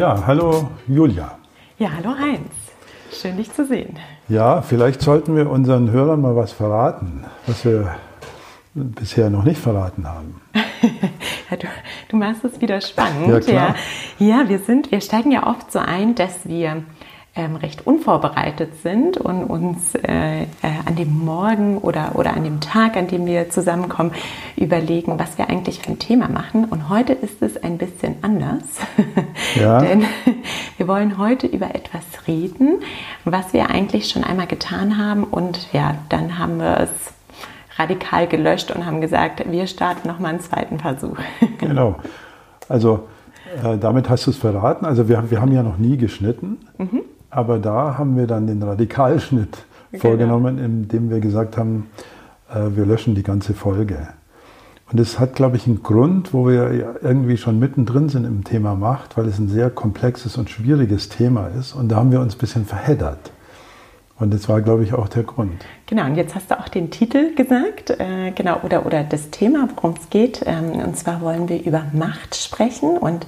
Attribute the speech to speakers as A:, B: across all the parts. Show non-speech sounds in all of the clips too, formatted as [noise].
A: Ja, hallo Julia.
B: Ja, hallo Heinz. Schön, dich zu sehen.
A: Ja, vielleicht sollten wir unseren Hörern mal was verraten, was wir bisher noch nicht verraten haben. [laughs]
B: ja, du, du, machst es wieder spannend.
A: Ja, klar.
B: ja, ja wir, sind, wir steigen ja oft so ein, dass wir ähm, recht unvorbereitet sind und uns äh, äh, an dem Morgen oder, oder an dem Tag, an dem wir zusammenkommen, überlegen, was wir eigentlich für ein Thema machen. Und heute ist es ein bisschen anders. [laughs] Ja. Denn [laughs] wir wollen heute über etwas reden, was wir eigentlich schon einmal getan haben. Und ja, dann haben wir es radikal gelöscht und haben gesagt, wir starten nochmal einen zweiten Versuch. [laughs]
A: Genau. Also äh, damit hast du es verraten. Also wir, wir haben ja noch nie geschnitten. Mhm. Aber da haben wir dann den Radikalschnitt genau. vorgenommen, indem wir gesagt haben, äh, wir löschen die ganze Folge. Und es hat, glaube ich, einen Grund, wo wir irgendwie schon mittendrin sind im Thema Macht, weil es ein sehr komplexes und schwieriges Thema ist. Und da haben wir uns ein bisschen verheddert. Und das war, glaube ich, auch der Grund.
B: Genau, und jetzt hast du auch den Titel gesagt, äh, genau, oder, oder das Thema, worum es geht. Ähm, und zwar wollen wir über Macht sprechen. Und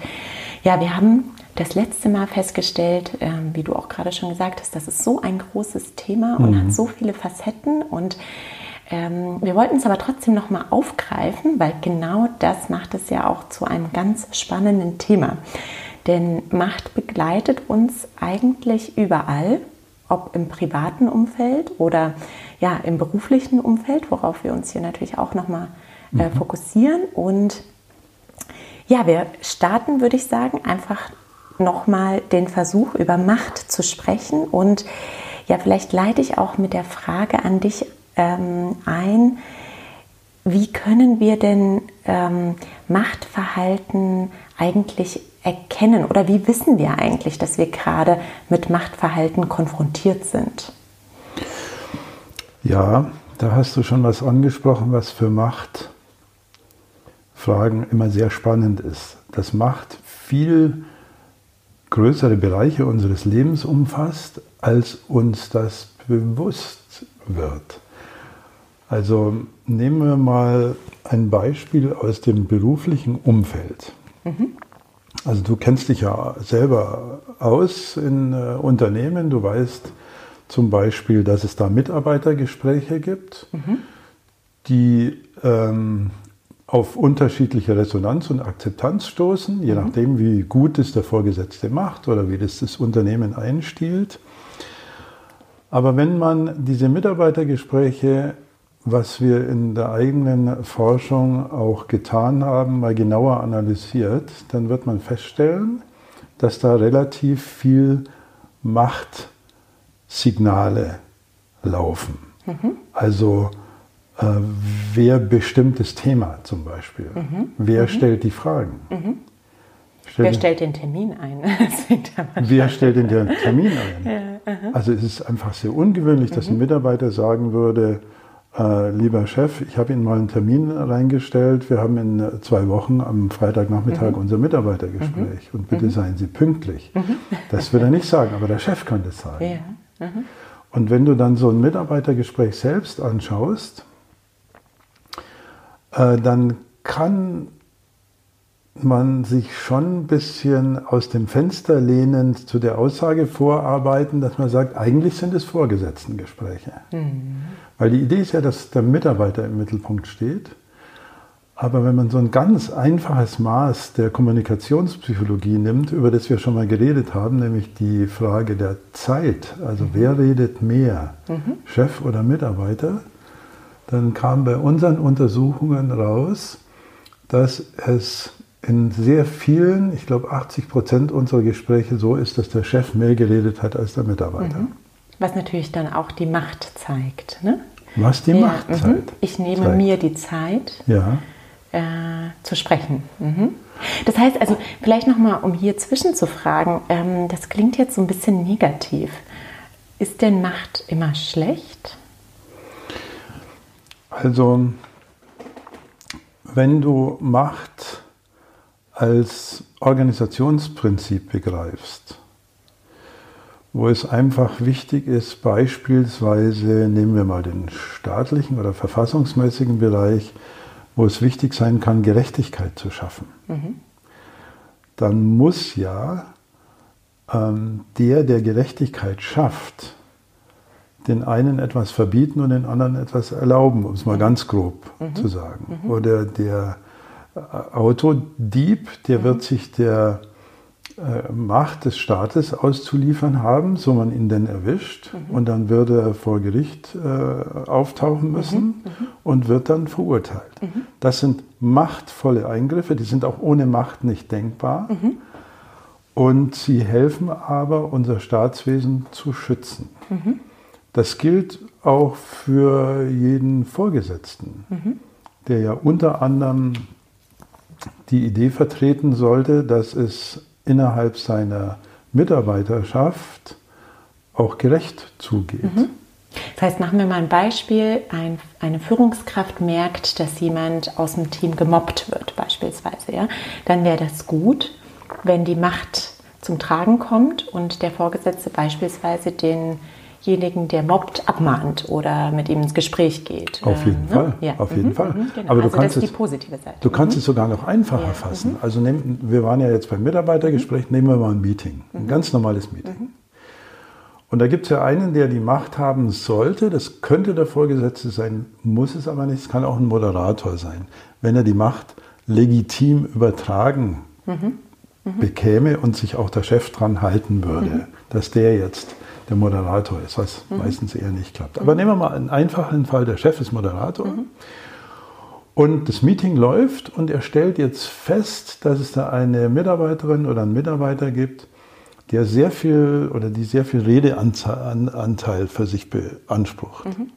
B: ja, wir haben das letzte Mal festgestellt, äh, wie du auch gerade schon gesagt hast, das ist so ein großes Thema und mhm. hat so viele Facetten und ähm, wir wollten es aber trotzdem noch mal aufgreifen, weil genau das macht es ja auch zu einem ganz spannenden Thema. Denn Macht begleitet uns eigentlich überall, ob im privaten Umfeld oder ja im beruflichen Umfeld, worauf wir uns hier natürlich auch noch mal äh, mhm. fokussieren und ja, wir starten, würde ich sagen, einfach nochmal den Versuch über Macht zu sprechen. Und ja, vielleicht leite ich auch mit der Frage an dich ähm, ein, wie können wir denn ähm, Machtverhalten eigentlich erkennen oder wie wissen wir eigentlich, dass wir gerade mit Machtverhalten konfrontiert sind?
A: Ja, da hast du schon was angesprochen, was für Machtfragen immer sehr spannend ist. Das Macht viel größere Bereiche unseres Lebens umfasst, als uns das bewusst wird. Also nehmen wir mal ein Beispiel aus dem beruflichen Umfeld. Mhm. Also du kennst dich ja selber aus in äh, Unternehmen, du weißt zum Beispiel, dass es da Mitarbeitergespräche gibt, mhm. die ähm, auf unterschiedliche Resonanz und Akzeptanz stoßen, je mhm. nachdem, wie gut es der Vorgesetzte macht oder wie das das Unternehmen einstiehlt. Aber wenn man diese Mitarbeitergespräche, was wir in der eigenen Forschung auch getan haben, mal genauer analysiert, dann wird man feststellen, dass da relativ viel Machtsignale laufen. Mhm. Also äh, wer bestimmt das Thema zum Beispiel? Mhm. Wer mhm. stellt die Fragen?
B: Mhm. Stellt wer stellt den Termin ein? [laughs]
A: wer stellt den Termin ein? Ja, also es ist einfach sehr ungewöhnlich, dass ein mhm. Mitarbeiter sagen würde, äh, lieber Chef, ich habe Ihnen mal einen Termin reingestellt. Wir haben in zwei Wochen am Freitagnachmittag mhm. unser Mitarbeitergespräch mhm. und bitte mhm. seien Sie pünktlich. Mhm. Das wird er nicht sagen, aber der Chef kann das sagen. Ja. Und wenn du dann so ein Mitarbeitergespräch selbst anschaust, äh, dann kann man sich schon ein bisschen aus dem Fenster lehnend zu der Aussage vorarbeiten, dass man sagt, eigentlich sind es Vorgesetztengespräche. Mhm. Weil die Idee ist ja, dass der Mitarbeiter im Mittelpunkt steht. Aber wenn man so ein ganz einfaches Maß der Kommunikationspsychologie nimmt, über das wir schon mal geredet haben, nämlich die Frage der Zeit, also mhm. wer redet mehr, mhm. Chef oder Mitarbeiter, dann kam bei unseren Untersuchungen raus, dass es in sehr vielen, ich glaube 80 Prozent unserer Gespräche so ist, dass der Chef mehr geredet hat als der Mitarbeiter. Mhm.
B: Was natürlich dann auch die Macht zeigt. Ne?
A: Was die ja, Macht
B: mhm.
A: zeigt.
B: Ich nehme zeigt. mir die Zeit
A: ja.
B: äh, zu sprechen. Mhm. Das heißt also, vielleicht nochmal, um hier zwischenzufragen, ähm, das klingt jetzt so ein bisschen negativ. Ist denn Macht immer schlecht?
A: Also, wenn du Macht als Organisationsprinzip begreifst, wo es einfach wichtig ist, beispielsweise nehmen wir mal den staatlichen oder verfassungsmäßigen Bereich, wo es wichtig sein kann, Gerechtigkeit zu schaffen, mhm. dann muss ja ähm, der, der Gerechtigkeit schafft, den einen etwas verbieten und den anderen etwas erlauben, um es mal ganz grob mhm. zu sagen. Mhm. Oder der äh, Autodieb, der mhm. wird sich der äh, Macht des Staates auszuliefern haben, so man ihn denn erwischt. Mhm. Und dann würde er vor Gericht äh, auftauchen mhm. müssen mhm. und wird dann verurteilt. Das sind machtvolle Eingriffe, die sind auch ohne Macht nicht denkbar. Und sie helfen aber, unser Staatswesen zu schützen. Mhm. Das gilt auch für jeden Vorgesetzten, der ja unter anderem die Idee vertreten sollte, dass es innerhalb seiner Mitarbeiterschaft auch gerecht zugeht. Mhm.
B: Das heißt, machen wir mal ein Beispiel. Ein, eine Führungskraft merkt, dass jemand aus dem Team gemobbt wird, beispielsweise. Ja? Dann wäre das gut, wenn die Macht zum Tragen kommt und der Vorgesetzte beispielsweise den denjenigen, der mobbt, abmahnt oder mit ihm ins Gespräch geht.
A: Auf jeden ähm, Fall, ja. auf jeden mhm, Fall.
B: Mhm, genau. Aber du also kannst das ist die positive Seite.
A: Du kannst mhm. es sogar noch einfacher ja. fassen. Mhm. Also nehm, wir waren ja jetzt beim Mitarbeitergespräch, nehmen wir mal ein Meeting, ein mhm. ganz normales Meeting. Mhm. Und da gibt es ja einen, der die Macht haben sollte, das könnte der Vorgesetzte sein, muss es aber nicht, es kann auch ein Moderator sein, wenn er die Macht legitim übertragen bekäme und sich auch der Chef dran halten würde, dass der jetzt der Moderator ist, was mhm. meistens eher nicht klappt. Aber nehmen wir mal einen einfachen Fall, der Chef ist Moderator. Mhm. Und das Meeting läuft und er stellt jetzt fest, dass es da eine Mitarbeiterin oder einen Mitarbeiter gibt, der sehr viel oder die sehr viel Redeanteil für sich beansprucht. Mhm.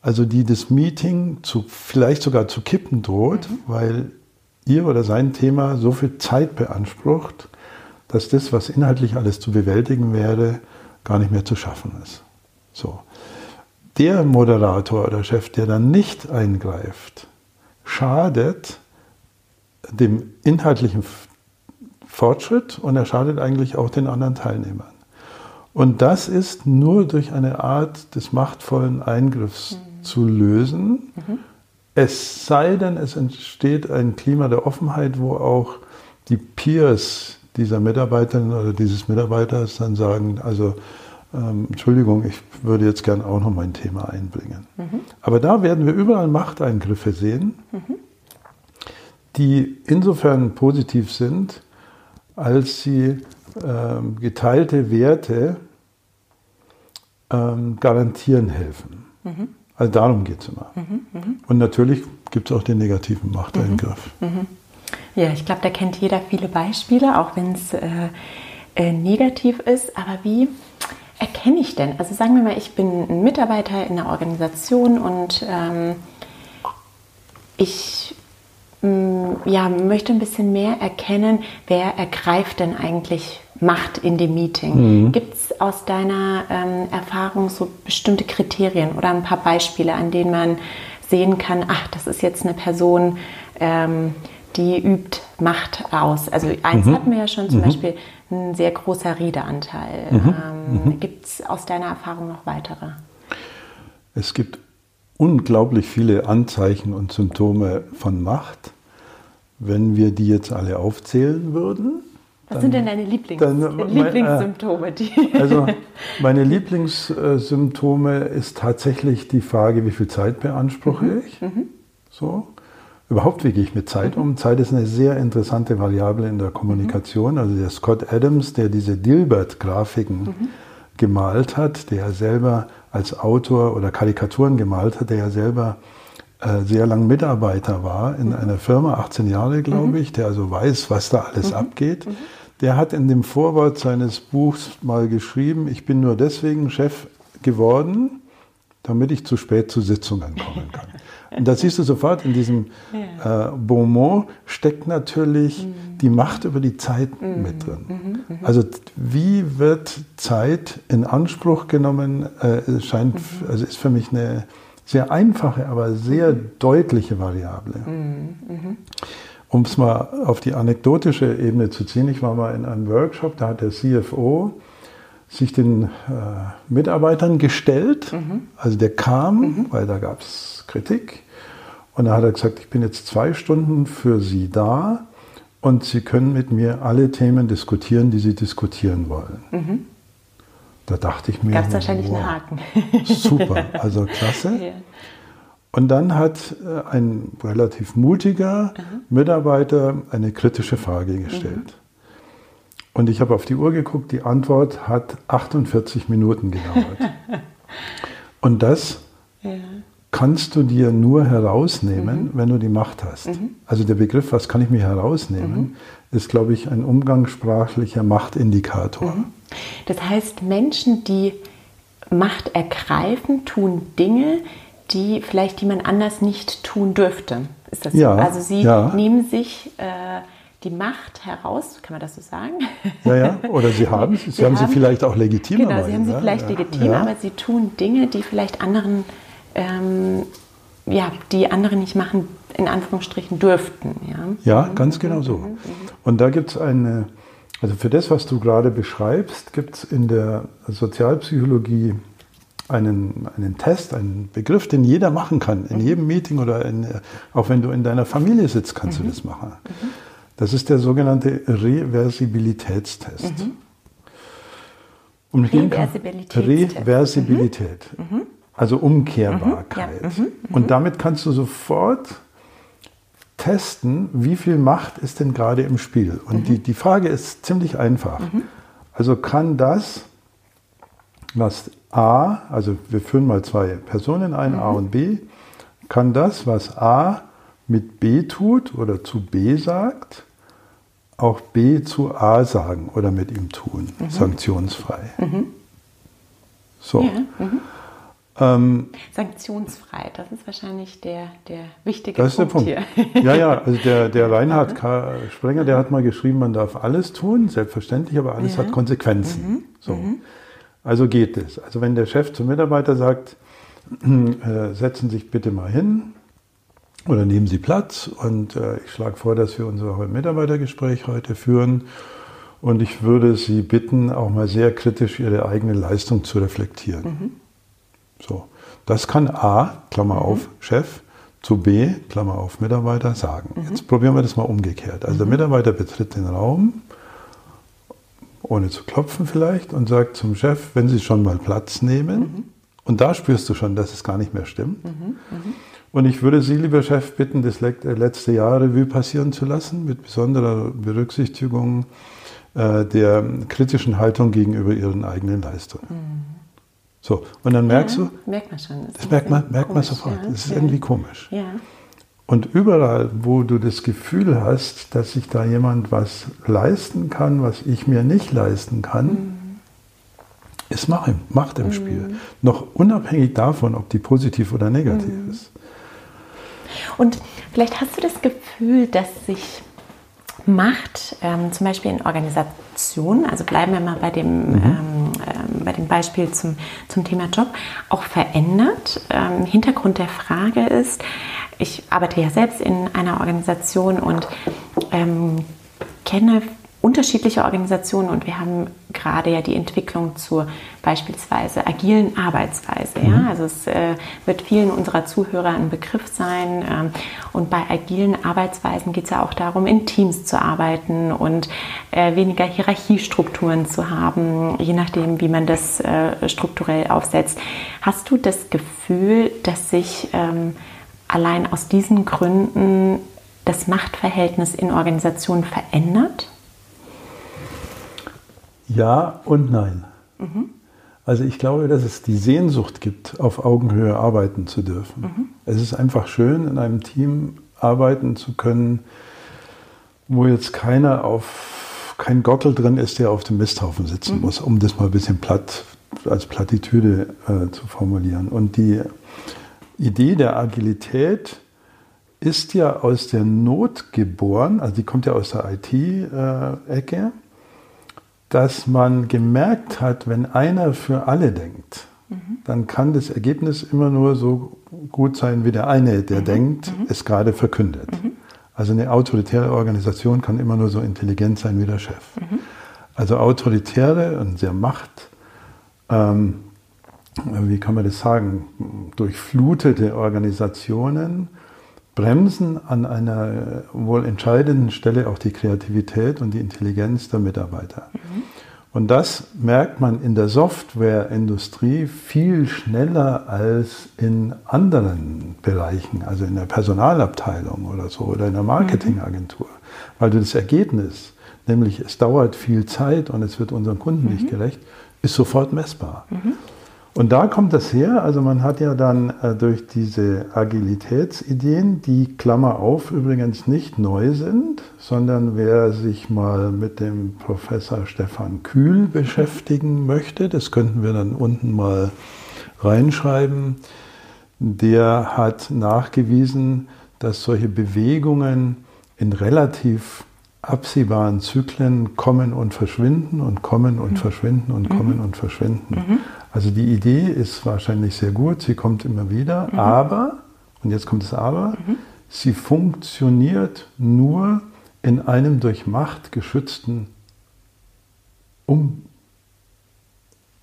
A: Also die das Meeting zu, vielleicht sogar zu kippen droht, mhm. weil ihr oder sein Thema so viel Zeit beansprucht, dass das, was inhaltlich alles zu bewältigen wäre, gar nicht mehr zu schaffen ist. So. Der Moderator oder Chef, der dann nicht eingreift, schadet dem inhaltlichen Fortschritt und er schadet eigentlich auch den anderen Teilnehmern. Und das ist nur durch eine Art des machtvollen Eingriffs mhm. zu lösen. Mhm. Es sei denn, es entsteht ein Klima der Offenheit, wo auch die Peers dieser Mitarbeiterin oder dieses Mitarbeiters dann sagen, also ähm, Entschuldigung, ich würde jetzt gern auch noch mein Thema einbringen. Mhm. Aber da werden wir überall Machteingriffe sehen, mhm. die insofern positiv sind, als sie ähm, geteilte Werte ähm, garantieren helfen. Mhm. Also darum geht es immer. Mhm, mhm. Und natürlich gibt es auch den negativen Machteingriff.
B: Ja, ich glaube, da kennt jeder viele Beispiele, auch wenn es äh, äh, negativ ist. Aber wie erkenne ich denn? Also sagen wir mal, ich bin ein Mitarbeiter in einer Organisation und ähm, ich mh, mm, ja, möchte ein bisschen mehr erkennen, wer ergreift denn eigentlich Macht in dem Meeting. Mhm. Gibt es aus deiner ähm, Erfahrung so bestimmte Kriterien oder ein paar Beispiele, an denen man sehen kann, ach, das ist jetzt eine Person, ähm, die übt Macht aus. Also eins mhm. hatten wir ja schon, zum mhm. Beispiel ein sehr großer Redeanteil. Mhm. Ähm, mhm. Gibt es aus deiner Erfahrung noch weitere?
A: Es gibt unglaublich viele Anzeichen und Symptome von Macht. Wenn wir die jetzt alle aufzählen würden.
B: Was dann, sind denn deine Lieblings dann, Lieblingssymptome? Die
A: also meine Lieblingssymptome ist tatsächlich die Frage, wie viel Zeit beanspruche mhm. ich? Mhm. So überhaupt, wie gehe ich mit Zeit um? Zeit ist eine sehr interessante Variable in der Kommunikation. Also der Scott Adams, der diese Dilbert-Grafiken mhm. gemalt hat, der selber als Autor oder Karikaturen gemalt hat, der ja selber äh, sehr lang Mitarbeiter war in einer Firma, 18 Jahre glaube mhm. ich, der also weiß, was da alles mhm. abgeht. Mhm. Der hat in dem Vorwort seines Buchs mal geschrieben, ich bin nur deswegen Chef geworden, damit ich zu spät zu Sitzungen kommen kann. [laughs] Und da siehst du sofort, in diesem ja. äh, Beaumont steckt natürlich mhm. die Macht über die Zeit mhm. mit drin. Mhm. mhm. Also wie wird Zeit in Anspruch genommen, äh, scheint, mhm. also ist für mich eine sehr einfache, aber sehr mhm. deutliche Variable. Um es mal auf die anekdotische Ebene zu ziehen, ich war mal in einem Workshop, da hat der CFO sich den äh, Mitarbeitern gestellt. Also der kam, weil da gab es Kritik. Und da hat er gesagt, ich bin jetzt zwei Stunden für Sie da und Sie können mit mir alle Themen diskutieren, die Sie diskutieren wollen. Mhm. Da dachte ich mir.
B: Gab es wahrscheinlich wow, einen Haken.
A: super, [laughs] also klasse. Ja. Und dann hat äh, ein relativ mutiger mhm. Mitarbeiter eine kritische Frage gestellt. Mhm. Und ich habe auf die Uhr geguckt, die Antwort hat 48 Minuten gedauert. [laughs] Und das. Kannst du dir nur herausnehmen, mhm. wenn du die Macht hast. Mhm. Also der Begriff, was kann ich mir herausnehmen, mhm. ist, glaube ich, ein umgangssprachlicher Machtindikator. Mhm.
B: Das heißt, Menschen, die Macht ergreifen, tun Dinge, die vielleicht jemand anders nicht tun dürfte. Ist das ja, so? Also sie ja. nehmen sich äh, die Macht heraus, kann man das so sagen?
A: Ja, ja, oder sie [laughs] haben sie, sie haben, sie vielleicht auch legitim.
B: Genau, sie haben sie ja, vielleicht legitim, aber sie tun Dinge, die vielleicht anderen, ähm, ja, die andere nicht machen, in Anführungsstrichen dürften.
A: Ja, ja ganz genau so. Mhm. Und da gibt es eine, also für das, was du gerade beschreibst, gibt es in der Sozialpsychologie einen, einen Test, einen Begriff, den jeder machen kann. In mhm. jedem Meeting oder in, auch wenn du in deiner Familie sitzt, kannst mhm. du das machen. Mhm. Das ist der sogenannte Reversibilitätstest. Mhm.
B: Um Reversibilitätstest.
A: Reversibilität. Mhm. Also Umkehrbarkeit. Ja. Und damit kannst du sofort testen, wie viel Macht ist denn gerade im Spiel. Und die, die Frage ist ziemlich einfach. Also kann das, was A, also wir führen mal zwei Personen ein, mhm. A und B, kann das, was A mit B tut oder zu B sagt, auch B zu A sagen oder mit ihm tun, mhm. sanktionsfrei. Mhm. So. Ja. Mhm.
B: Ähm, Sanktionsfrei, das ist wahrscheinlich der, der wichtige
A: das Punkt, ist der Punkt hier. Ja, ja, also der, der [laughs] Reinhard K. Sprenger, der hat mal geschrieben, man darf alles tun, selbstverständlich, aber alles ja. hat Konsequenzen. Mhm. So. Mhm. Also geht es. Also wenn der Chef zum Mitarbeiter sagt, [clears throat] äh, setzen Sie sich bitte mal hin oder nehmen Sie Platz und äh, ich schlage vor, dass wir unser Mitarbeitergespräch heute führen und ich würde Sie bitten, auch mal sehr kritisch Ihre eigene Leistung zu reflektieren. Mhm. So, das kann A, Klammer mhm. auf, Chef, zu B, Klammer auf, Mitarbeiter sagen. Mhm. Jetzt probieren wir das mal umgekehrt. Also der mhm. Mitarbeiter betritt den Raum, ohne zu klopfen vielleicht, und sagt zum Chef, wenn Sie schon mal Platz nehmen, mhm. und da spürst du schon, dass es gar nicht mehr stimmt. Mhm, mhm. Und ich würde Sie, lieber Chef, bitten, das äh, letzte Jahr Revue passieren zu lassen, mit besonderer Berücksichtigung äh, der kritischen Haltung gegenüber Ihren eigenen Leistungen. So, und dann merkst ja,
B: du, merkt man schon. Das,
A: das merkt man, merkt man sofort. Ja, das ist ja. irgendwie komisch. Ja. Und überall, wo du das Gefühl hast, dass sich da jemand was leisten kann, was ich mir nicht leisten kann, mhm. ist Macht im mhm. Spiel. Noch unabhängig davon, ob die positiv oder negativ mhm. ist.
B: Und vielleicht hast du das Gefühl, dass sich Macht, ähm, zum Beispiel in Organisationen, also bleiben wir mal bei dem, mhm. ähm, äh, bei dem Beispiel zum, zum Thema Job, auch verändert. Ähm, Hintergrund der Frage ist, ich arbeite ja selbst in einer Organisation und ähm, kenne unterschiedliche Organisationen und wir haben gerade ja die Entwicklung zur beispielsweise agilen Arbeitsweise. Mhm. Ja? Also es äh, wird vielen unserer Zuhörer ein Begriff sein. Ähm, und bei agilen Arbeitsweisen geht es ja auch darum, in Teams zu arbeiten und äh, weniger Hierarchiestrukturen zu haben, je nachdem, wie man das äh, strukturell aufsetzt. Hast du das Gefühl, dass sich ähm, allein aus diesen Gründen das Machtverhältnis in Organisationen verändert?
A: Ja und nein. Mhm. Also ich glaube, dass es die Sehnsucht gibt, auf Augenhöhe arbeiten zu dürfen. Mhm. Es ist einfach schön, in einem Team arbeiten zu können, wo jetzt keiner auf, kein Gottel drin ist, der auf dem Misthaufen sitzen mhm. muss, um das mal ein bisschen platt als Plattitüde äh, zu formulieren. Und die Idee der Agilität ist ja aus der Not geboren, also die kommt ja aus der IT-Ecke. Äh, dass man gemerkt hat, wenn einer für alle denkt, mhm. dann kann das Ergebnis immer nur so gut sein, wie der eine, der mhm. denkt, mhm. es gerade verkündet. Mhm. Also eine autoritäre Organisation kann immer nur so intelligent sein wie der Chef. Mhm. Also autoritäre und sehr macht, ähm, wie kann man das sagen, durchflutete Organisationen bremsen an einer wohl entscheidenden Stelle auch die Kreativität und die Intelligenz der Mitarbeiter. Mhm. Und das merkt man in der Softwareindustrie viel schneller als in anderen Bereichen, also in der Personalabteilung oder so oder in der Marketingagentur, weil du das Ergebnis, nämlich es dauert viel Zeit und es wird unseren Kunden mhm. nicht gerecht, ist sofort messbar. Mhm. Und da kommt das her. Also man hat ja dann äh, durch diese Agilitätsideen, die Klammer auf übrigens nicht neu sind, sondern wer sich mal mit dem Professor Stefan Kühl beschäftigen möchte, das könnten wir dann unten mal reinschreiben, der hat nachgewiesen, dass solche Bewegungen in relativ absehbaren Zyklen kommen und verschwinden und kommen und mhm. verschwinden und kommen mhm. und verschwinden. Mhm. Also die Idee ist wahrscheinlich sehr gut, sie kommt immer wieder, mhm. aber, und jetzt kommt das Aber, mhm. sie funktioniert nur in einem durch Macht geschützten um,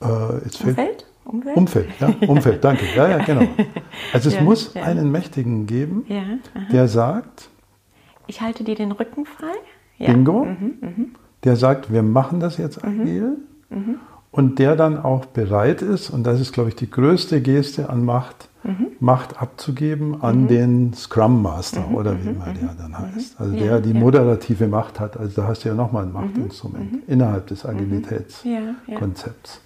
B: äh, Umfeld?
A: Umfeld? Umfeld, ja, [laughs] Umfeld, danke. Ja, ja, genau. Also es ja, muss ja. einen Mächtigen geben, ja, der sagt,
B: ich halte dir den Rücken frei.
A: Bingo. Mhm, mh. Der sagt, wir machen das jetzt mhm. agil. Mhm und der dann auch bereit ist, und das ist, glaube ich, die größte Geste an Macht, mhm. Macht abzugeben an mhm. den Scrum Master mhm. oder wie mhm. immer der dann mhm. heißt. Also der die ja. moderative Macht hat. Also da hast du ja nochmal ein mhm. Machtinstrument innerhalb des Agilitätskonzepts.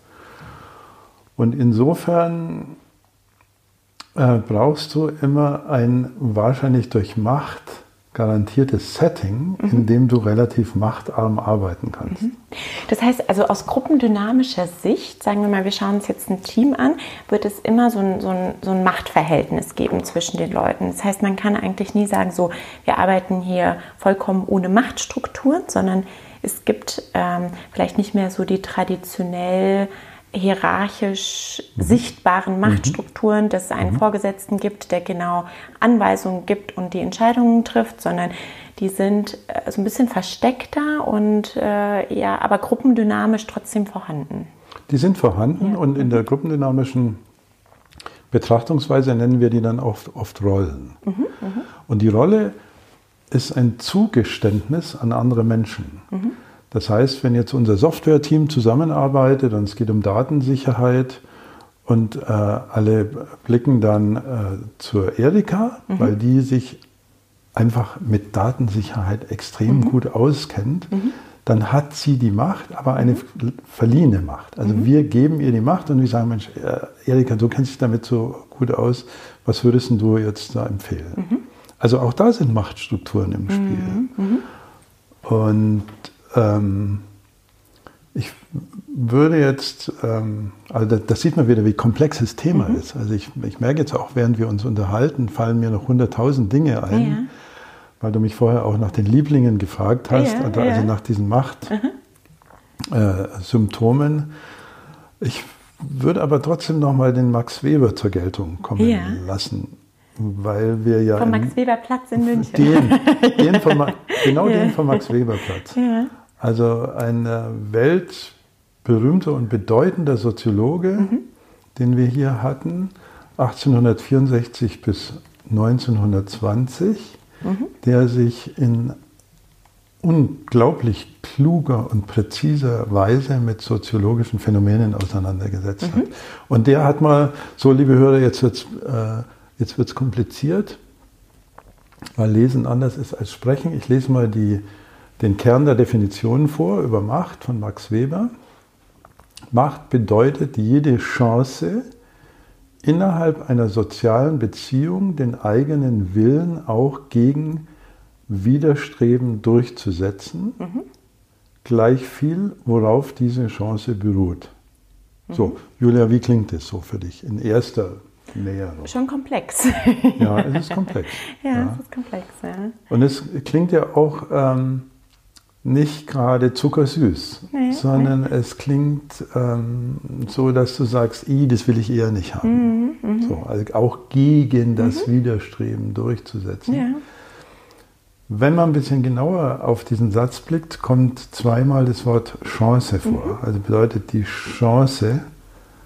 A: Und insofern äh, brauchst du immer ein wahrscheinlich durch Macht garantiertes Setting, mhm. in dem du relativ machtarm arbeiten kannst. Mhm.
B: Das heißt, also aus gruppendynamischer Sicht, sagen wir mal, wir schauen uns jetzt ein Team an, wird es immer so ein, so ein, so ein Machtverhältnis geben zwischen den Leuten. Das heißt, man kann eigentlich nie sagen, so, wir arbeiten hier vollkommen ohne Machtstrukturen, sondern es gibt ähm, vielleicht nicht mehr so die traditionell hierarchisch mhm. sichtbaren mhm. Machtstrukturen, dass es einen mhm. Vorgesetzten gibt, der genau Anweisungen gibt und die Entscheidungen trifft, sondern die sind äh, so ein bisschen versteckter und äh, ja, aber gruppendynamisch trotzdem vorhanden.
A: Die sind vorhanden ja. und in der gruppendynamischen Betrachtungsweise nennen wir die dann oft, oft Rollen. Und die Rolle ist ein Zugeständnis an andere Menschen. Mhm. Das heißt, wenn jetzt unser Software-Team zusammenarbeitet und es geht um Datensicherheit und äh, alle blicken dann äh, zur Erika, mhm. weil die sich einfach mit Datensicherheit extrem mhm. gut auskennt, mhm. dann hat sie die Macht, aber eine verliehene Macht. Also mhm. wir geben ihr die Macht und wir sagen, Mensch, äh, Erika, du kennst dich damit so gut aus, was würdest du jetzt da empfehlen? Mhm. Also auch da sind Machtstrukturen im Spiel. Mhm. Und ähm, ich würde jetzt, ähm, also das, sieht man wieder, wie komplex das Thema mhm. ist. Also ich, ich, merke jetzt auch, während wir uns unterhalten, fallen mir noch hunderttausend Dinge ein, ja. weil du mich vorher auch nach den Lieblingen gefragt hast, ja, also, ja. nach diesen Machtsymptomen. Mhm. Äh, ich würde aber trotzdem noch mal den Max Weber zur Geltung kommen lassen weil wir ja.
B: Vom Max Weber Platz in München.
A: Den, den von, genau [laughs] den vom Max Weber Platz. Ja. Also ein weltberühmter und bedeutender Soziologe, mhm. den wir hier hatten, 1864 bis 1920, mhm. der sich in unglaublich kluger und präziser Weise mit soziologischen Phänomenen auseinandergesetzt mhm. hat. Und der hat mal, so liebe Hörer, jetzt wird es äh, kompliziert, weil Lesen anders ist als Sprechen. Ich lese mal die den Kern der Definition vor über Macht von Max Weber. Macht bedeutet jede Chance, innerhalb einer sozialen Beziehung den eigenen Willen auch gegen Widerstreben durchzusetzen, mhm. gleich viel, worauf diese Chance beruht. Mhm. So, Julia, wie klingt es so für dich in erster Näherung?
B: Schon komplex.
A: ja, es ist komplex. [laughs]
B: ja, ja, es ist komplex. Ja.
A: Und es klingt ja auch ähm, nicht gerade zuckersüß, nee, sondern nee. es klingt ähm, so, dass du sagst, I, das will ich eher nicht haben. Mhm, mhm. so, also auch gegen das mhm. Widerstreben durchzusetzen. Ja. Wenn man ein bisschen genauer auf diesen Satz blickt, kommt zweimal das Wort Chance vor. Mhm. Also bedeutet die Chance,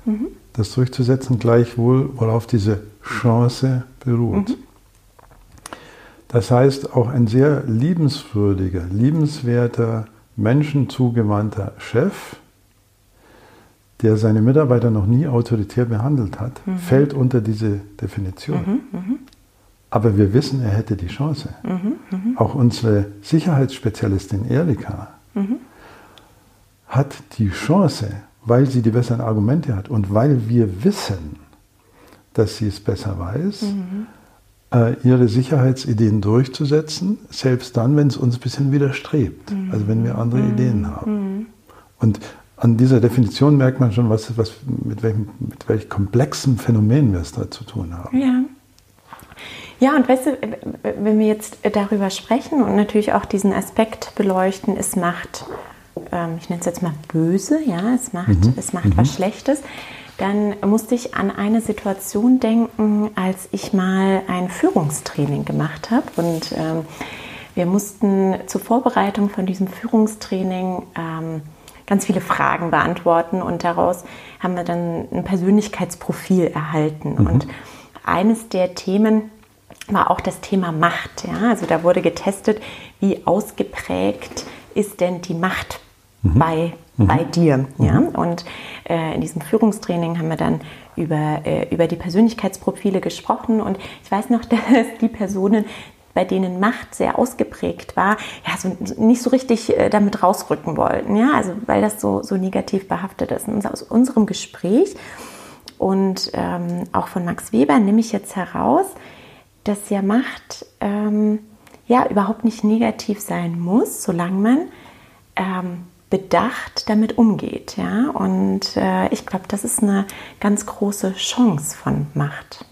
A: mhm. das durchzusetzen, gleichwohl, worauf diese Chance beruht. Das heißt, auch ein sehr liebenswürdiger, liebenswerter, menschenzugewandter Chef, der seine Mitarbeiter noch nie autoritär behandelt hat, mhm. fällt unter diese Definition. Mhm, mhm. Aber wir wissen, er hätte die Chance. Mhm, mhm. Auch unsere Sicherheitsspezialistin Erika mhm. hat die Chance, weil sie die besseren Argumente hat und weil wir wissen, dass sie es besser weiß, ihre Sicherheitsideen durchzusetzen, selbst dann, wenn es uns ein bisschen widerstrebt, also wenn wir andere Ideen haben. Und an dieser Definition merkt man schon, was, was, mit, welchem, mit welch komplexen Phänomen wir es da zu tun haben.
B: Ja. Ja, und weißt du, wenn wir jetzt darüber sprechen und natürlich auch diesen Aspekt beleuchten, es macht, ähm, ich nenne es jetzt mal böse, ja, es macht, mhm. es macht mhm. was Schlechtes, dann musste ich an eine Situation denken, als ich mal ein Führungstraining gemacht habe und ähm, wir mussten zur Vorbereitung von diesem Führungstraining ähm, ganz viele Fragen beantworten und daraus haben wir dann ein Persönlichkeitsprofil erhalten. Mhm. Und eines der Themen war auch das Thema Macht. Ja? Also da wurde getestet, wie ausgeprägt ist denn die Macht mhm. bei, mhm. bei dir. Ja? Mhm. Und äh, in diesem Führungstraining haben wir dann über, äh, über die Persönlichkeitsprofile gesprochen und ich weiß noch, [laughs] dass die Personen, bei denen Macht sehr ausgeprägt war, ja, so nicht so richtig äh, damit rausrücken wollten, ja, also weil das so, so negativ behaftet ist. Und aus unserem Gespräch und ähm, auch von Max Weber nehme ich jetzt heraus, dass ja Macht ähm, ja überhaupt nicht negativ sein muss, solange man ähm, bedacht damit umgeht, ja. Und äh, ich glaube, das ist eine ganz große Chance von Macht.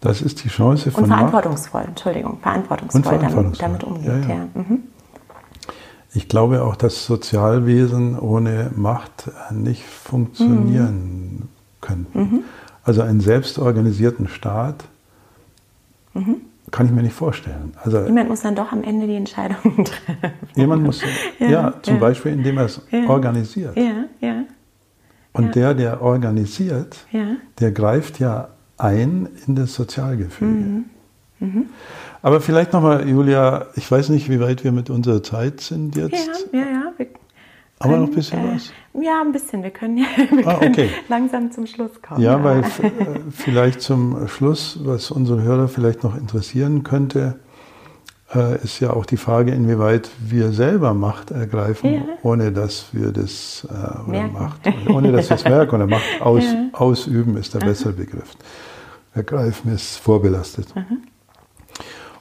A: Das ist die Chance von
B: Und verantwortungsvoll, Macht. Entschuldigung, verantwortungsvoll,
A: verantwortungsvoll.
B: Damit, damit, umgeht. Ja, ja. Ja. Mhm.
A: Ich glaube auch, dass Sozialwesen ohne Macht nicht funktionieren mhm. könnten. Mhm. Also einen selbstorganisierten Staat mhm. Kann ich mir nicht vorstellen. Also,
B: jemand muss dann doch am Ende die Entscheidungen [laughs] treffen.
A: Jemand muss, ja, zum Beispiel indem er es organisiert.
B: Ja, ja.
A: Und der, der organisiert, der greift ja ein in das Sozialgefüge. Mhm. Mhm. Aber vielleicht nochmal, Julia, ich weiß nicht, wie weit wir mit unserer Zeit sind jetzt.
B: Ja, ja, ja. Wir
A: Aber noch ein bisschen äh, was?
B: Ja, ein bisschen. Wir können, ja, [laughs] wir ah, okay. können langsam zum Schluss kommen.
A: Ja, ja. weil [laughs] äh, vielleicht zum Schluss, was unsere Hörer vielleicht noch interessieren könnte, äh, ist ja auch die Frage, inwieweit wir selber Macht ergreifen, ja. ohne dass wir das äh, oder Macht, ohne dass wir es merken oder Macht [laughs] aus, ausüben, ist der bessere Begriff ergreifen ist vorbelastet. Mhm.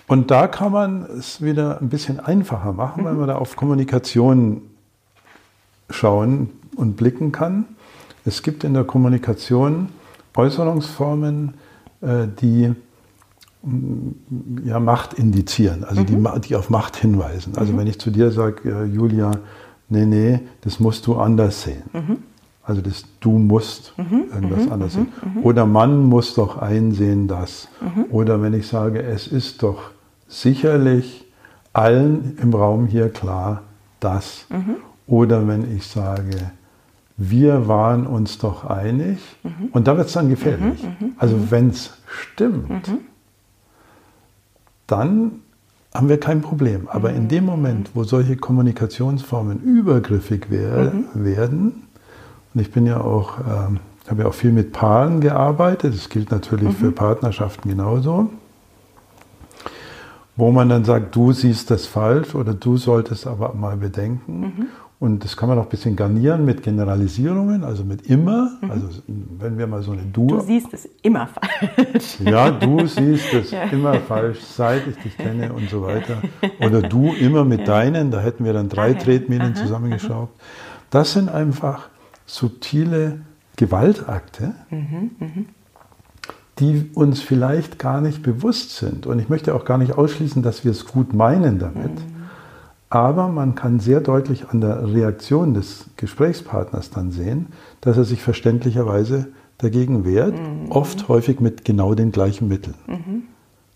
A: Und da kann man es wieder ein bisschen einfacher machen, mhm. weil man da auf Kommunikation schauen und blicken kann. Es gibt in der Kommunikation Äußerungsformen, äh, die mm, ja, Macht indizieren, also mhm. die, die, auf Macht hinweisen. Also mhm. wenn ich zu dir sage, Julia, nee, nee, das musst du anders sehen. Mhm. Also das Du musst mhm, irgendwas mhm, anders mhm, sehen. Mhm. Oder man muss doch einsehen, dass. Mhm. Oder wenn ich sage, es ist doch sicherlich allen im Raum hier klar, dass. Mhm. Oder wenn ich sage, wir waren uns doch einig. Und da wird es dann gefährlich. Also wenn es stimmt, dann haben wir kein Problem. Aber in dem Moment, wo solche Kommunikationsformen übergriffig wer werden, und ich bin ja auch, ähm, habe ja auch viel mit Paaren gearbeitet. Das gilt natürlich mhm. für Partnerschaften genauso. Wo man dann sagt, du siehst das falsch oder du solltest aber mal bedenken. Mhm. Und das kann man auch ein bisschen garnieren mit Generalisierungen, also mit immer. Mhm. Also wenn wir mal so eine Du.
B: Du siehst es immer falsch.
A: Ja, du siehst es [laughs] ja. immer falsch, seit ich dich kenne und so weiter. Oder du immer mit ja. deinen, da hätten wir dann drei okay. Tretminen zusammengeschraubt. Das sind einfach subtile Gewaltakte, mhm, mh. die uns vielleicht gar nicht bewusst sind. Und ich möchte auch gar nicht ausschließen, dass wir es gut meinen damit. Mhm. Aber man kann sehr deutlich an der Reaktion des Gesprächspartners dann sehen, dass er sich verständlicherweise dagegen wehrt, mhm. oft häufig mit genau den gleichen Mitteln. Mhm.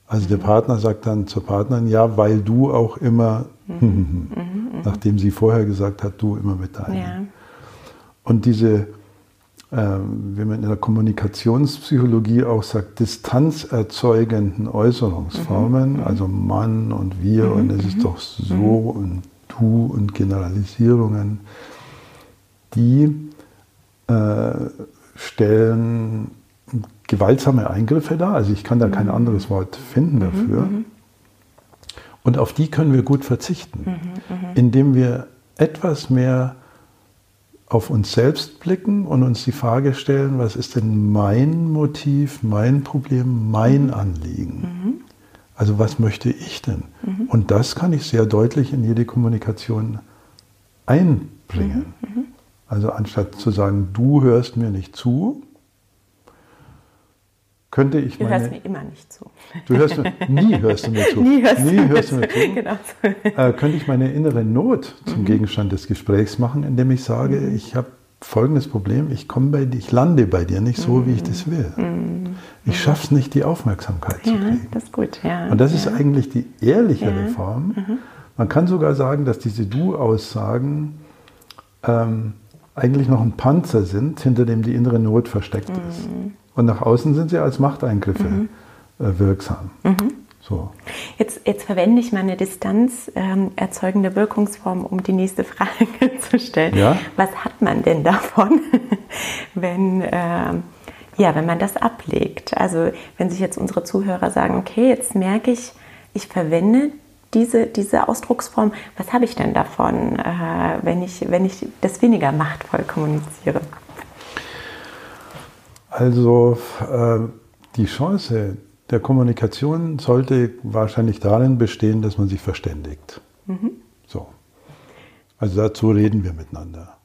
A: Also der Partner sagt dann zur Partnerin, ja, weil du auch immer, mhm. [laughs] nachdem sie vorher gesagt hat, du immer mit deinem. Ja. Und diese wie man in der Kommunikationspsychologie auch sagt, distanzerzeugenden Äußerungsformen, mhm. also Mann und wir mhm. und es ist doch so mhm. und du und Generalisierungen, die äh, stellen gewaltsame Eingriffe dar. Also ich kann da kein mhm. anderes Wort finden mhm, dafür. Mhm. Und auf die können wir gut verzichten, indem wir etwas mehr auf uns selbst blicken und uns die Frage stellen, was ist denn mein Motiv, mein Problem, mein mhm. Anliegen? Mhm. Also was möchte ich denn? Mhm. Und das kann ich sehr deutlich in jede Kommunikation einbringen. Mhm. Mhm. Also anstatt zu sagen, du hörst mir nicht zu, könnte ich
B: du meine... Du hörst mir immer nicht zu.
A: Du hörst mir, nie hörst du mir zu. [laughs] nie hörst, nie hörst du mir zu. Genau. Äh, könnte ich meine innere Not zum. Gegenstand des Gesprächs machen, indem ich sage, mhm. ich habe folgendes Problem, ich komme bei dir, ich lande bei dir nicht so, mhm. wie ich das will. Mhm. Ich schaffe es nicht, die Aufmerksamkeit
B: ja,
A: zu kriegen.
B: Das ist gut, ja.
A: Und das ja. ist eigentlich die ehrlichere ja. Form. Mhm. Man kann sogar sagen, dass diese Du-Aussagen ähm, eigentlich noch ein Panzer sind, hinter dem die innere Not versteckt ist. Und nach außen sind sie als Machteingriffe mhm. äh, wirksam. Mhm. So.
B: Jetzt, jetzt verwende ich meine Distanz ähm, erzeugende Wirkungsform, um die nächste Frage [laughs] zu stellen. Ja? Was hat man denn davon, [laughs] wenn, äh, ja, wenn man das ablegt? Also wenn sich jetzt unsere Zuhörer sagen, okay, jetzt merke ich, ich verwende diese, diese Ausdrucksform, was habe ich denn davon, äh, wenn, ich, wenn ich das weniger machtvoll kommuniziere?
A: Also äh, die Chance der Kommunikation sollte wahrscheinlich darin bestehen, dass man sich verständigt. Mhm. So. Also dazu reden wir miteinander.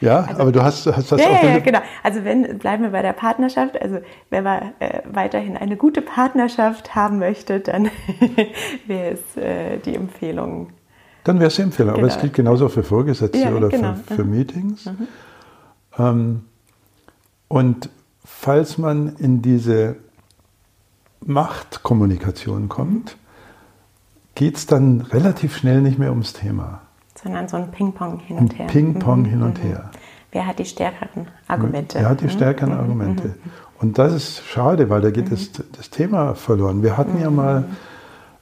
A: Ja, also, aber du hast, hast das
B: ja,
A: auch.
B: Ja, ja, genau. Also wenn, bleiben wir bei der Partnerschaft. Also wenn man äh, weiterhin eine gute Partnerschaft haben möchte, dann [laughs] wäre es äh, die Empfehlung.
A: Dann wäre es die Empfehlung. Genau. Aber es gilt genauso für Vorgesetzte ja, oder genau. für, für mhm. Meetings. Mhm. Ähm, und falls man in diese Machtkommunikation kommt, geht es dann relativ schnell nicht mehr ums Thema.
B: Sondern so ein Ping-Pong hin und her.
A: Ping-Pong mhm. hin und mhm. her.
B: Wer hat die stärkeren Argumente?
A: Wer hat die mhm. stärkeren mhm. Argumente? Und das ist schade, weil da geht das, das Thema verloren. Wir hatten ja mal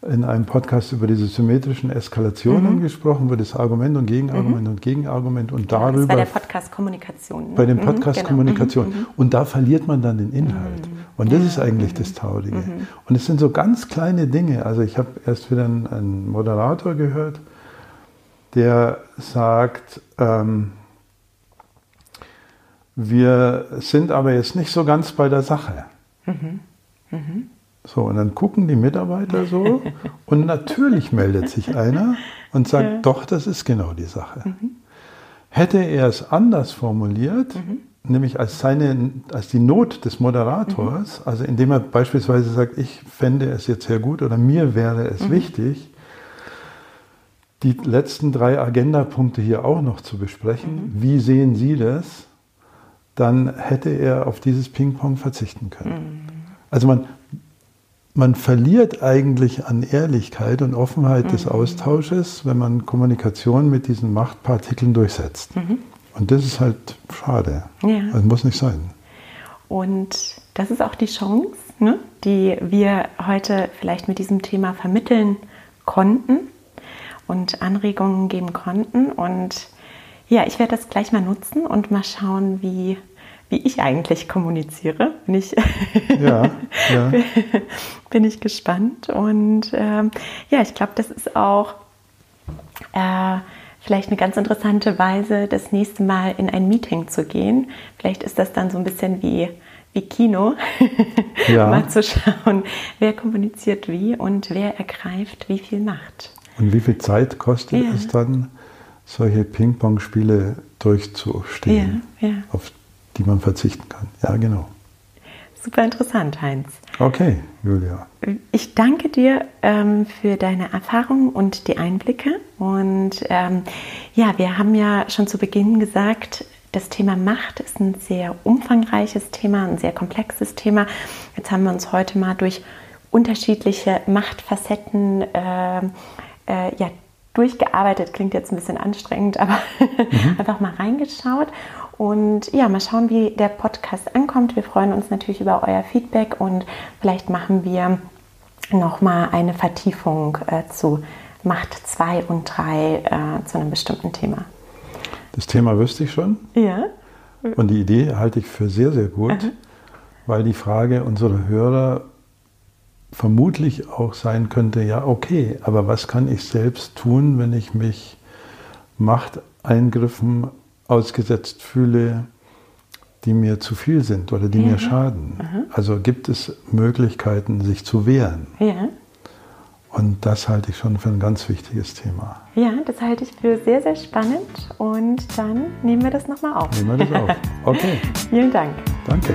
A: in einem Podcast über diese symmetrischen Eskalationen mhm. gesprochen, über das Argument und Gegenargument mhm. und Gegenargument und darüber. Das
B: bei der Podcast Kommunikation.
A: Ne? Bei dem mhm, Podcast genau. Kommunikation. Mhm. Und da verliert man dann den Inhalt. Mhm. Und das ja. ist eigentlich das Traurige. Mhm. Und es sind so ganz kleine Dinge. Also ich habe erst wieder einen, einen, Moderator gehört, der sagt, ähm, wir sind aber jetzt nicht so ganz bei der Sache. Mhm. Mhm. So, und dann gucken die Mitarbeiter so und natürlich meldet sich einer und sagt, ja. doch, das ist genau die Sache. Mhm. Hätte er es anders formuliert, mhm. nämlich als, seine, als die Not des Moderators, mhm. also indem er beispielsweise sagt, ich fände es jetzt sehr gut oder mir wäre es mhm. wichtig, die letzten drei Agendapunkte hier auch noch zu besprechen. Mhm. Wie sehen Sie das? Dann hätte er auf dieses Ping-Pong verzichten können. Mhm. Also man, man verliert eigentlich an Ehrlichkeit und Offenheit mhm. des Austausches, wenn man Kommunikation mit diesen Machtpartikeln durchsetzt. Mhm. Und das ist halt schade. Ja. Das muss nicht sein.
B: Und das ist auch die Chance, ne, die wir heute vielleicht mit diesem Thema vermitteln konnten und Anregungen geben konnten. Und ja, ich werde das gleich mal nutzen und mal schauen, wie wie ich eigentlich kommuniziere. Bin ich, ja, ja. [laughs] bin ich gespannt. Und ähm, ja, ich glaube, das ist auch äh, vielleicht eine ganz interessante Weise, das nächste Mal in ein Meeting zu gehen. Vielleicht ist das dann so ein bisschen wie, wie Kino, [laughs] ja. mal zu schauen, wer kommuniziert wie und wer ergreift wie viel Macht.
A: Und wie viel Zeit kostet ja. es dann, solche Ping-Pong-Spiele durchzustehen? Ja, ja. Auf die man verzichten kann. Ja, genau.
B: Super interessant, Heinz.
A: Okay, Julia.
B: Ich danke dir ähm, für deine Erfahrungen und die Einblicke. Und ähm, ja, wir haben ja schon zu Beginn gesagt, das Thema Macht ist ein sehr umfangreiches Thema, ein sehr komplexes Thema. Jetzt haben wir uns heute mal durch unterschiedliche Machtfacetten äh, äh, ja, durchgearbeitet. Klingt jetzt ein bisschen anstrengend, aber [laughs] mhm. einfach mal reingeschaut. Und ja, mal schauen, wie der Podcast ankommt. Wir freuen uns natürlich über euer Feedback und vielleicht machen wir nochmal eine Vertiefung äh, zu Macht 2 und 3 äh, zu einem bestimmten Thema.
A: Das Thema wüsste ich schon.
B: Ja.
A: Und die Idee halte ich für sehr, sehr gut, Aha. weil die Frage unserer Hörer vermutlich auch sein könnte, ja, okay, aber was kann ich selbst tun, wenn ich mich Machteingriffen ausgesetzt fühle, die mir zu viel sind oder die ja. mir schaden? Aha. Also gibt es Möglichkeiten, sich zu wehren?
B: Ja.
A: Und das halte ich schon für ein ganz wichtiges Thema.
B: Ja, das halte ich für sehr, sehr spannend. Und dann nehmen wir das nochmal auf.
A: Nehmen wir das auf. [laughs] Okay.
B: Vielen Dank.
A: Danke.